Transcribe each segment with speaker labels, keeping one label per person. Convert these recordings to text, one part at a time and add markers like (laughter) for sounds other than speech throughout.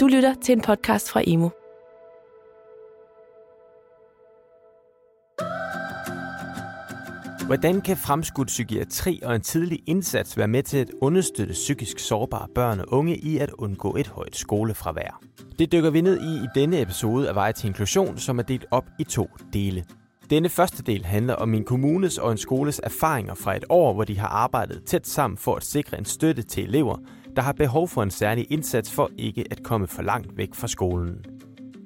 Speaker 1: Du lytter til en podcast fra Emo.
Speaker 2: Hvordan kan fremskudt psykiatri og en tidlig indsats være med til at understøtte psykisk sårbare børn og unge i at undgå et højt skolefravær? Det dykker vi ned i i denne episode af Vej til Inklusion, som er delt op i to dele. Denne første del handler om min kommunes og en skoles erfaringer fra et år, hvor de har arbejdet tæt sammen for at sikre en støtte til elever, der har behov for en særlig indsats for ikke at komme for langt væk fra skolen.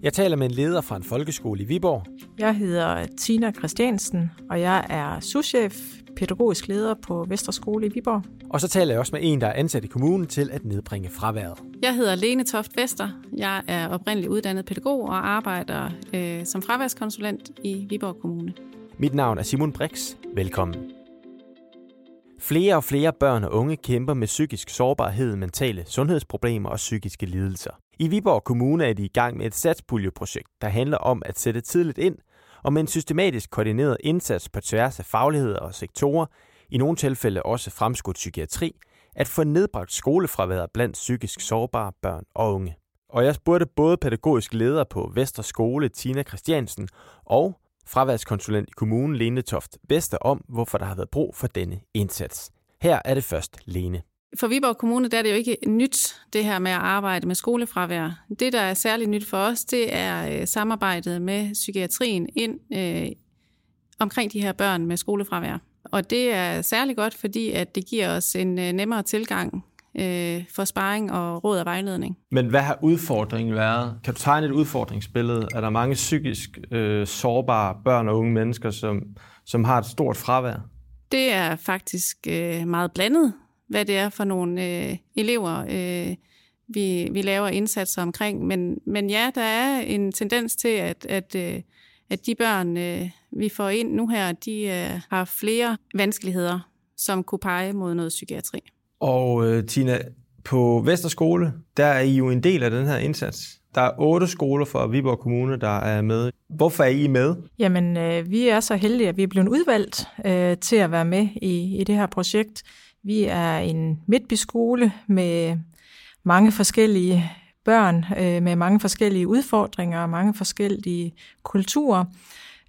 Speaker 2: Jeg taler med en leder fra en folkeskole i Viborg.
Speaker 3: Jeg hedder Tina Christiansen, og jeg er souschef, pædagogisk leder på Vestre Skole i Viborg.
Speaker 2: Og så taler jeg også med en, der er ansat i kommunen til at nedbringe fraværet.
Speaker 4: Jeg hedder Lene Toft Vester. Jeg er oprindeligt uddannet pædagog og arbejder øh, som fraværskonsulent i Viborg Kommune.
Speaker 2: Mit navn er Simon Brix. Velkommen. Flere og flere børn og unge kæmper med psykisk sårbarhed, mentale sundhedsproblemer og psykiske lidelser. I Viborg Kommune er de i gang med et satspuljeprojekt, der handler om at sætte tidligt ind og med en systematisk koordineret indsats på tværs af fagligheder og sektorer, i nogle tilfælde også fremskudt psykiatri, at få nedbragt skolefraværet blandt psykisk sårbare børn og unge. Og jeg spurgte både pædagogisk leder på Vester Skole, Tina Christiansen, og fraværskonsulent i kommunen, Lene Toft Vester, om, hvorfor der har været brug for denne indsats. Her er det først Lene.
Speaker 4: For Viborg Kommune der er det jo ikke nyt, det her med at arbejde med skolefravær. Det, der er særligt nyt for os, det er øh, samarbejdet med psykiatrien ind øh, omkring de her børn med skolefravær. Og det er særligt godt, fordi at det giver os en øh, nemmere tilgang øh, for sparring og råd og vejledning.
Speaker 2: Men hvad har udfordringen været? Kan du tegne et udfordringsbillede? Er der mange psykisk øh, sårbare børn og unge mennesker, som, som har et stort fravær?
Speaker 4: Det er faktisk øh, meget blandet hvad det er for nogle øh, elever, øh, vi, vi laver indsatser omkring. Men, men ja, der er en tendens til, at, at, øh, at de børn, øh, vi får ind nu her, de øh, har flere vanskeligheder, som kunne pege mod noget psykiatri.
Speaker 2: Og øh, Tina, på Vesterskole, der er I jo en del af den her indsats. Der er otte skoler fra Viborg Kommune, der er med. Hvorfor er I med?
Speaker 3: Jamen, øh, vi er så heldige, at vi er blevet udvalgt øh, til at være med i, i det her projekt. Vi er en midtbyskole med mange forskellige børn, øh, med mange forskellige udfordringer og mange forskellige kulturer.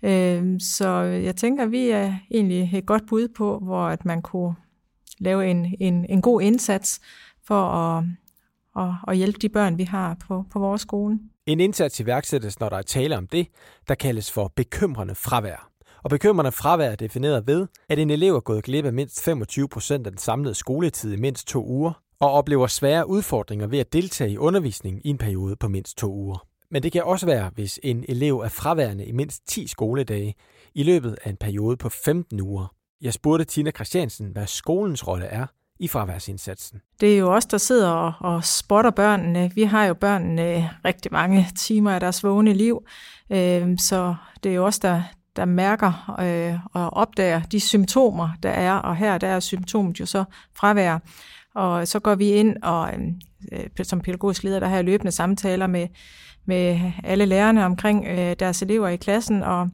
Speaker 3: Øh, så jeg tænker, vi er egentlig et godt bud på, hvor at man kunne lave en, en, en god indsats for at, at, at hjælpe de børn, vi har på, på vores skole.
Speaker 2: En indsats iværksættes, når der er tale om det, der kaldes for bekymrende fravær. Og bekymrende fravær er defineret ved, at en elev er gået glip af mindst 25 procent af den samlede skoletid i mindst to uger, og oplever svære udfordringer ved at deltage i undervisningen i en periode på mindst to uger. Men det kan også være, hvis en elev er fraværende i mindst 10 skoledage i løbet af en periode på 15 uger. Jeg spurgte Tina Christiansen, hvad skolens rolle er i fraværsindsatsen.
Speaker 3: Det er jo os, der sidder og, og spotter børnene. Vi har jo børnene rigtig mange timer af deres vågne liv, øh, så det er jo os, der, der mærker øh, og opdager de symptomer, der er, og her der er symptomet jo så fravær. Og så går vi ind, og øh, øh som pædagogisk leder, der har jeg løbende samtaler med, med alle lærerne omkring øh, deres elever i klassen, og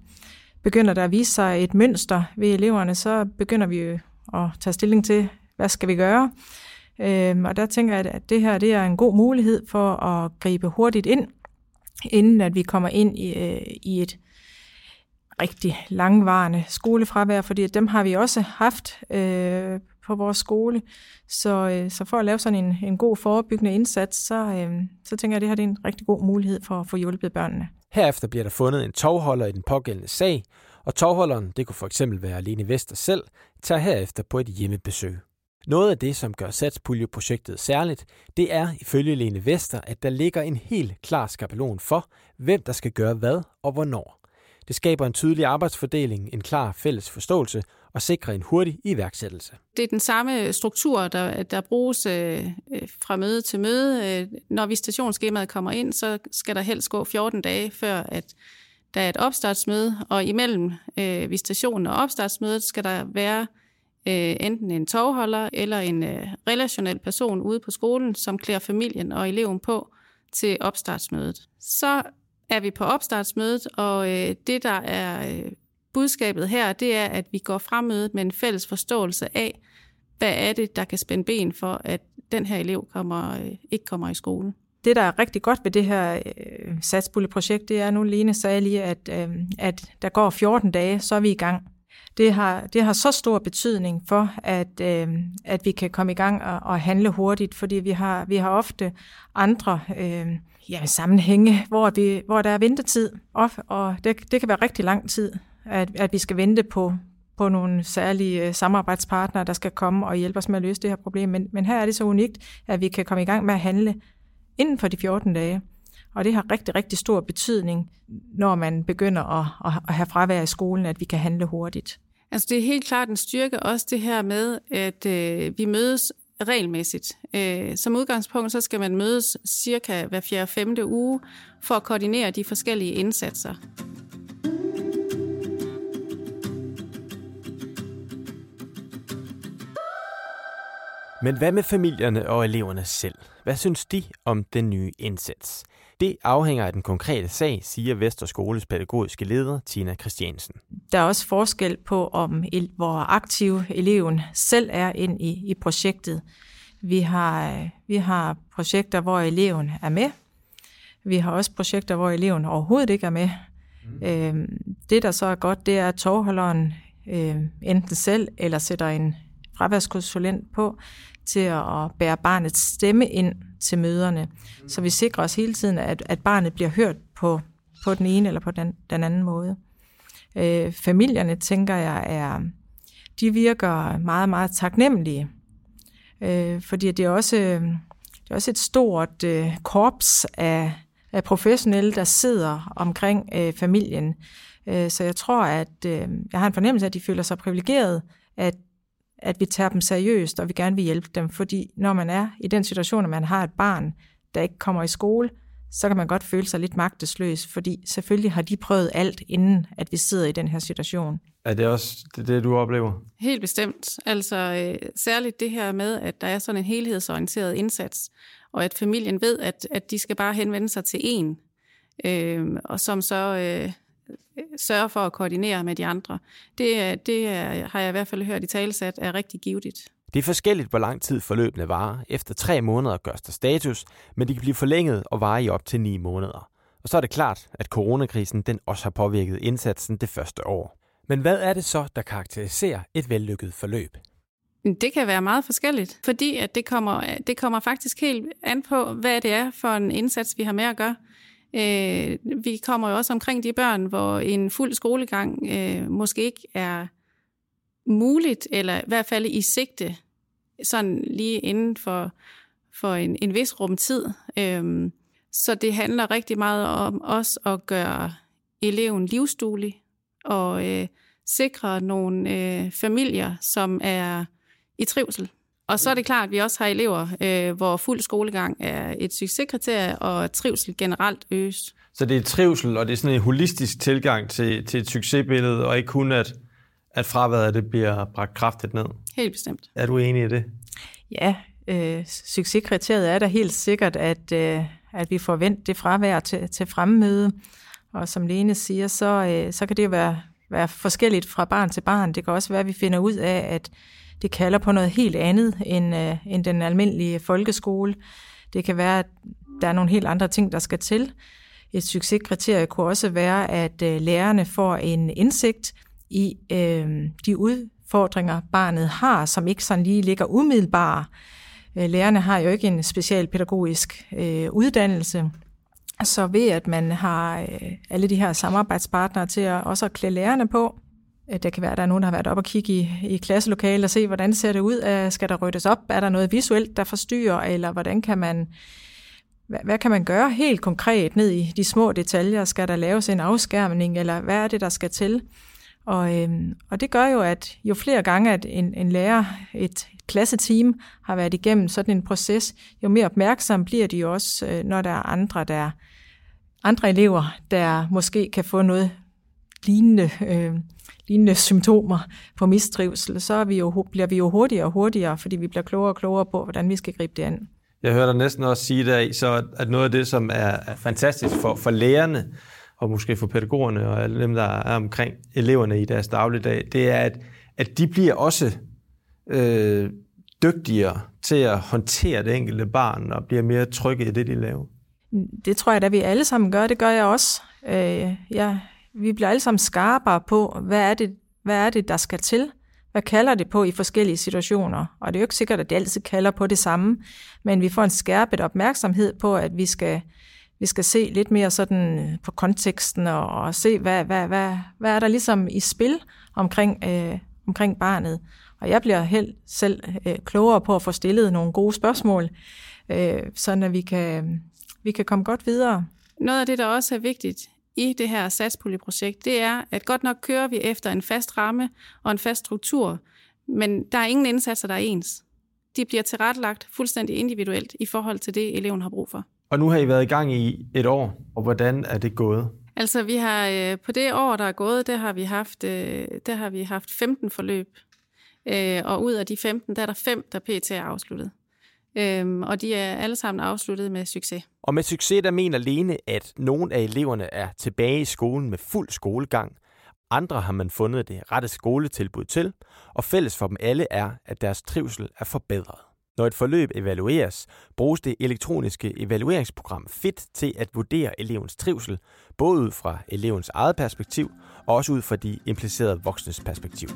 Speaker 3: begynder der at vise sig et mønster ved eleverne, så begynder vi jo at tage stilling til, hvad skal vi gøre? Øhm, og der tænker jeg, at det her det er en god mulighed for at gribe hurtigt ind, inden at vi kommer ind i, øh, i et rigtig langvarende skolefravær, fordi dem har vi også haft øh, på vores skole. Så, øh, så for at lave sådan en, en god forebyggende indsats, så, øh, så tænker jeg, at det her det er en rigtig god mulighed for at få hjulpet børnene.
Speaker 2: Herefter bliver der fundet en tovholder i den pågældende sag, og tovholderen, det kunne for eksempel være Lene Vester selv, tager herefter på et hjemmebesøg. Noget af det, som gør Satspuljeprojektet særligt, det er ifølge Lene Vester, at der ligger en helt klar skabelon for, hvem der skal gøre hvad og hvornår. Det skaber en tydelig arbejdsfordeling, en klar fælles forståelse og sikrer en hurtig iværksættelse.
Speaker 4: Det er den samme struktur, der, der bruges øh, øh fra møde til møde. Øh, når visitationsskemaet kommer ind, så skal der helst gå 14 dage, før at der er et opstartsmøde, og imellem øh, visitationen og opstartsmødet skal der være øh, enten en tovholder eller en øh, relationel person ude på skolen, som klæder familien og eleven på til opstartsmødet. Så er vi på opstartsmødet, og øh, det, der er øh, budskabet her, det er, at vi går fra mødet med en fælles forståelse af, hvad er det, der kan spænde ben for, at den her elev kommer, øh, ikke kommer i skole.
Speaker 3: det, der er rigtig godt ved det her øh, satspuljeprojekt, det er nu, Lene sagde lige, at, øh, at der går 14 dage, så er vi i gang. Det har, det har så stor betydning for, at, øh, at vi kan komme i gang og, og handle hurtigt, fordi vi har, vi har ofte andre øh, ja, sammenhænge, hvor, vi, hvor der er ventetid, og, og det, det kan være rigtig lang tid, at, at vi skal vente på, på nogle særlige øh, samarbejdspartnere, der skal komme og hjælpe os med at løse det her problem. Men, men her er det så unikt, at vi kan komme i gang med at handle inden for de 14 dage. Og det har rigtig, rigtig stor betydning, når man begynder at, at have fravær i skolen, at vi kan handle hurtigt.
Speaker 4: Altså det er helt klart en styrke også det her med, at øh, vi mødes regelmæssigt. Øh, som udgangspunkt så skal man mødes cirka hver fjerde femte uge for at koordinere de forskellige indsatser.
Speaker 2: Men hvad med familierne og eleverne selv? Hvad synes de om den nye indsats? Det afhænger af den konkrete sag, siger Vesterskoles pædagogiske leder Tina Christiansen.
Speaker 3: Der er også forskel på, om hvor aktiv eleven selv er ind i, i projektet. Vi har, vi har projekter, hvor eleven er med. Vi har også projekter, hvor eleven overhovedet ikke er med. Mm. Øh, det, der så er godt, det er, at tovholderen øh, enten selv eller sætter en fraværskonsulent på til at bære barnets stemme ind til møderne. Så vi sikrer os hele tiden, at, at barnet bliver hørt på, på den ene eller på den, den anden måde. Øh, familierne, tænker jeg, er, de virker meget, meget taknemmelige. Øh, fordi det er også, det er også et stort øh, korps af, af professionelle, der sidder omkring øh, familien. Øh, så jeg tror, at øh, jeg har en fornemmelse af, at de føler sig privilegeret, at at vi tager dem seriøst, og vi gerne vil hjælpe dem. Fordi når man er i den situation, at man har et barn, der ikke kommer i skole, så kan man godt føle sig lidt magtesløs, fordi selvfølgelig har de prøvet alt, inden at vi sidder i den her situation.
Speaker 5: Er det også det, det du oplever?
Speaker 4: Helt bestemt. Altså øh, særligt det her med, at der er sådan en helhedsorienteret indsats, og at familien ved, at, at de skal bare henvende sig til en, øh, og som så øh, sørge for at koordinere med de andre. Det, det har jeg i hvert fald hørt i talesat er rigtig givetigt.
Speaker 2: Det er forskelligt, hvor lang tid forløbene varer. Efter tre måneder gørs der status, men de kan blive forlænget og vare i op til ni måneder. Og så er det klart, at coronakrisen den også har påvirket indsatsen det første år. Men hvad er det så, der karakteriserer et vellykket forløb?
Speaker 4: Det kan være meget forskelligt, fordi at det, kommer, det kommer faktisk helt an på, hvad det er for en indsats, vi har med at gøre. Øh, vi kommer jo også omkring de børn, hvor en fuld skolegang øh, måske ikke er muligt, eller i hvert fald i sigte, sådan lige inden for, for en, en vis rumtid. Øh, så det handler rigtig meget om også at gøre eleven livsduelig og øh, sikre nogle øh, familier, som er i trivsel. Og så er det klart, at vi også har elever, øh, hvor fuld skolegang er et succeskriterie, og trivsel generelt øges.
Speaker 5: Så det er trivsel, og det er sådan en holistisk tilgang til, til et succesbillede, og ikke kun, at, at fraværet af det bliver bragt kraftigt ned?
Speaker 4: Helt bestemt.
Speaker 5: Er du enig i det?
Speaker 3: Ja, øh, succeskriteriet er da helt sikkert, at, øh, at vi får vendt det fravær til, til fremmøde. Og som Lene siger, så, øh, så kan det jo være, være forskelligt fra barn til barn. Det kan også være, at vi finder ud af, at det kalder på noget helt andet end, øh, end den almindelige folkeskole. Det kan være, at der er nogle helt andre ting, der skal til. Et succeskriterie kunne også være, at øh, lærerne får en indsigt i øh, de udfordringer, barnet har, som ikke sådan lige ligger umiddelbare. Øh, lærerne har jo ikke en specialpædagogisk øh, uddannelse, så ved at man har øh, alle de her samarbejdspartnere til at også at klæde lærerne på, Øh, det kan være, at der er nogen, der har været op og kigge i, i klasselokalet og se, hvordan ser det ud. Øh, skal der ryddes op? Er der noget visuelt, der forstyrrer? Eller hvordan kan man, hvad, hvad kan man gøre helt konkret ned i de små detaljer? Skal der laves en afskærmning, eller hvad er det, der skal til? Og, øhm, og det gør jo, at jo flere gange, at en, en lærer, et klasseteam har været igennem sådan en proces, jo mere opmærksom bliver de også, øh, når der er andre, der andre elever, der måske kan få noget lignende øh, lignende symptomer på mistrivsel, så er vi jo, bliver vi jo hurtigere og hurtigere, fordi vi bliver klogere og klogere på, hvordan vi skal gribe det an.
Speaker 5: Jeg hører dig næsten også sige der, så at noget af det, som er fantastisk for, for lærerne, og måske for pædagogerne og alle dem, der er omkring eleverne i deres dagligdag, det er, at, at de bliver også, øh, dygtigere til at håndtere det enkelte barn og bliver mere trygge i det, de laver?
Speaker 3: Det tror jeg da, vi alle sammen gør. Det gør jeg også. Øh, ja, vi bliver alle sammen skarpere på, hvad er, det, hvad er det, der skal til? Hvad kalder det på i forskellige situationer? Og det er jo ikke sikkert, at det altid kalder på det samme, men vi får en skærpet opmærksomhed på, at vi skal, vi skal se lidt mere sådan øh, på konteksten og, og se, hvad, hvad, hvad, hvad er der ligesom i spil omkring, øh, omkring barnet. Og jeg bliver helt selv øh, klogere på at få stillet nogle gode spørgsmål, øh, så vi kan, vi kan komme godt videre.
Speaker 4: Noget af det, der også er vigtigt i det her satspuljeprojekt, det er, at godt nok kører vi efter en fast ramme og en fast struktur, men der er ingen indsatser, der er ens. De bliver tilrettelagt fuldstændig individuelt i forhold til det, eleven har brug for.
Speaker 5: Og nu har I været i gang i et år, og hvordan er det gået?
Speaker 4: Altså vi har øh, på det år, der er gået, der har vi haft, øh, der har vi haft 15 forløb. Øh, og ud af de 15, der er der fem, der pt. er afsluttet. Øhm, og de er alle sammen afsluttet med succes.
Speaker 2: Og med succes, der mener Lene, at nogle af eleverne er tilbage i skolen med fuld skolegang. Andre har man fundet det rette skoletilbud til, og fælles for dem alle er, at deres trivsel er forbedret. Når et forløb evalueres, bruges det elektroniske evalueringsprogram FIT til at vurdere elevens trivsel, både ud fra elevens eget perspektiv og også ud fra de implicerede voksnes perspektiv.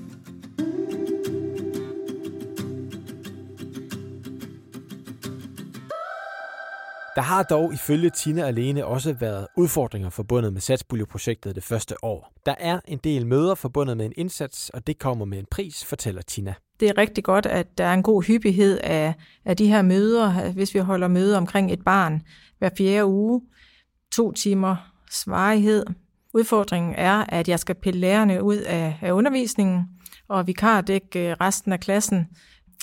Speaker 2: Der har dog ifølge Tina alene også været udfordringer forbundet med satspuljeprojektet det første år. Der er en del møder forbundet med en indsats, og det kommer med en pris, fortæller Tina.
Speaker 3: Det er rigtig godt, at der er en god hyppighed af, af de her møder, hvis vi holder møde omkring et barn hver fjerde uge. To timer svarighed. Udfordringen er, at jeg skal pille lærerne ud af, af undervisningen, og vikardække øh, resten af klassen.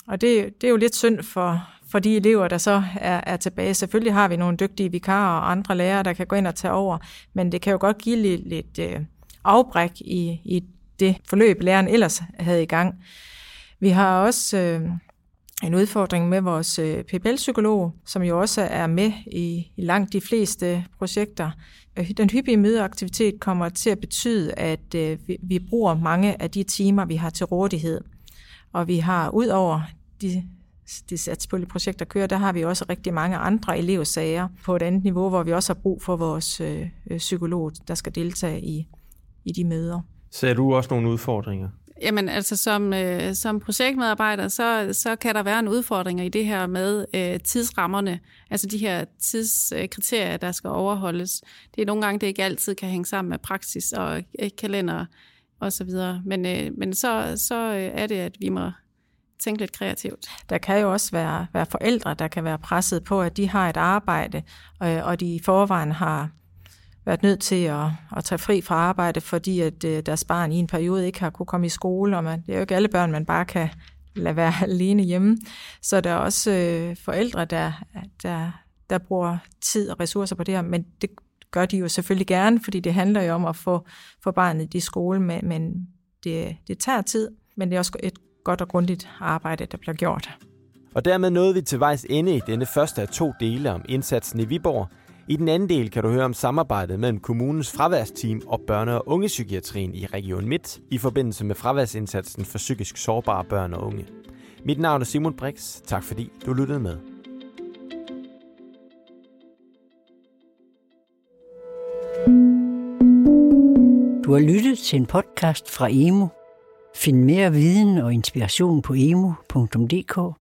Speaker 3: Og det, det er jo lidt synd for, for de elever, der så er, er tilbage. Selvfølgelig har vi nogle dygtige vikarer og andre lærere, der kan gå ind og tage over, men det kan jo godt give lidt, lidt øh, afbræk i, i det forløb, læreren ellers havde i gang. Vi har også øh, en udfordring med vores øh, PBL-psykolog, som jo også er med i, i langt de fleste projekter. Øh, den hyppige mødeaktivitet kommer til at betyde, at øh, vi, vi bruger mange af de timer, vi har til rådighed. Og vi har ud over de de satspuljeprojekter kører, der har vi også rigtig mange andre elevsager på et andet niveau, hvor vi også har brug for vores øh, psykolog, der skal deltage i, i de møder.
Speaker 5: Ser du også nogle udfordringer?
Speaker 4: Jamen altså som, øh, som projektmedarbejder, så, så kan der være en udfordring i det her med øh, tidsrammerne, altså de her tidskriterier, der skal overholdes. Det er nogle gange, det ikke altid kan hænge sammen med praksis og øh, kalender og så videre. Men, øh, men så, så øh, er det, at vi må tænke lidt kreativt.
Speaker 3: Der kan jo også være, være forældre, der kan være presset på, at de har et arbejde, og, og de i forvejen har været nødt til at, at tage fri fra arbejde, fordi at øh, deres barn i en periode ikke har kunne komme i skole, og man, det er jo ikke alle børn, man bare kan lade være (laughs) alene hjemme. Så der er også øh, forældre, der, der, der bruger tid og ressourcer på det her, men det gør de jo selvfølgelig gerne, fordi det handler jo om at få, få barnet i skole, men, men det, det tager tid, men det er også et godt og grundigt arbejde, der bliver gjort.
Speaker 2: Og dermed nåede vi til vejs ende i denne første af to dele om indsatsen i Viborg. I den anden del kan du høre om samarbejdet mellem kommunens fraværsteam og børne- og ungepsykiatrien i Region Midt i forbindelse med fraværsindsatsen for psykisk sårbare børn og unge. Mit navn er Simon Brix. Tak fordi du lyttede med.
Speaker 6: Du har lyttet til en podcast fra Emo. Find mere viden og inspiration på emo.dk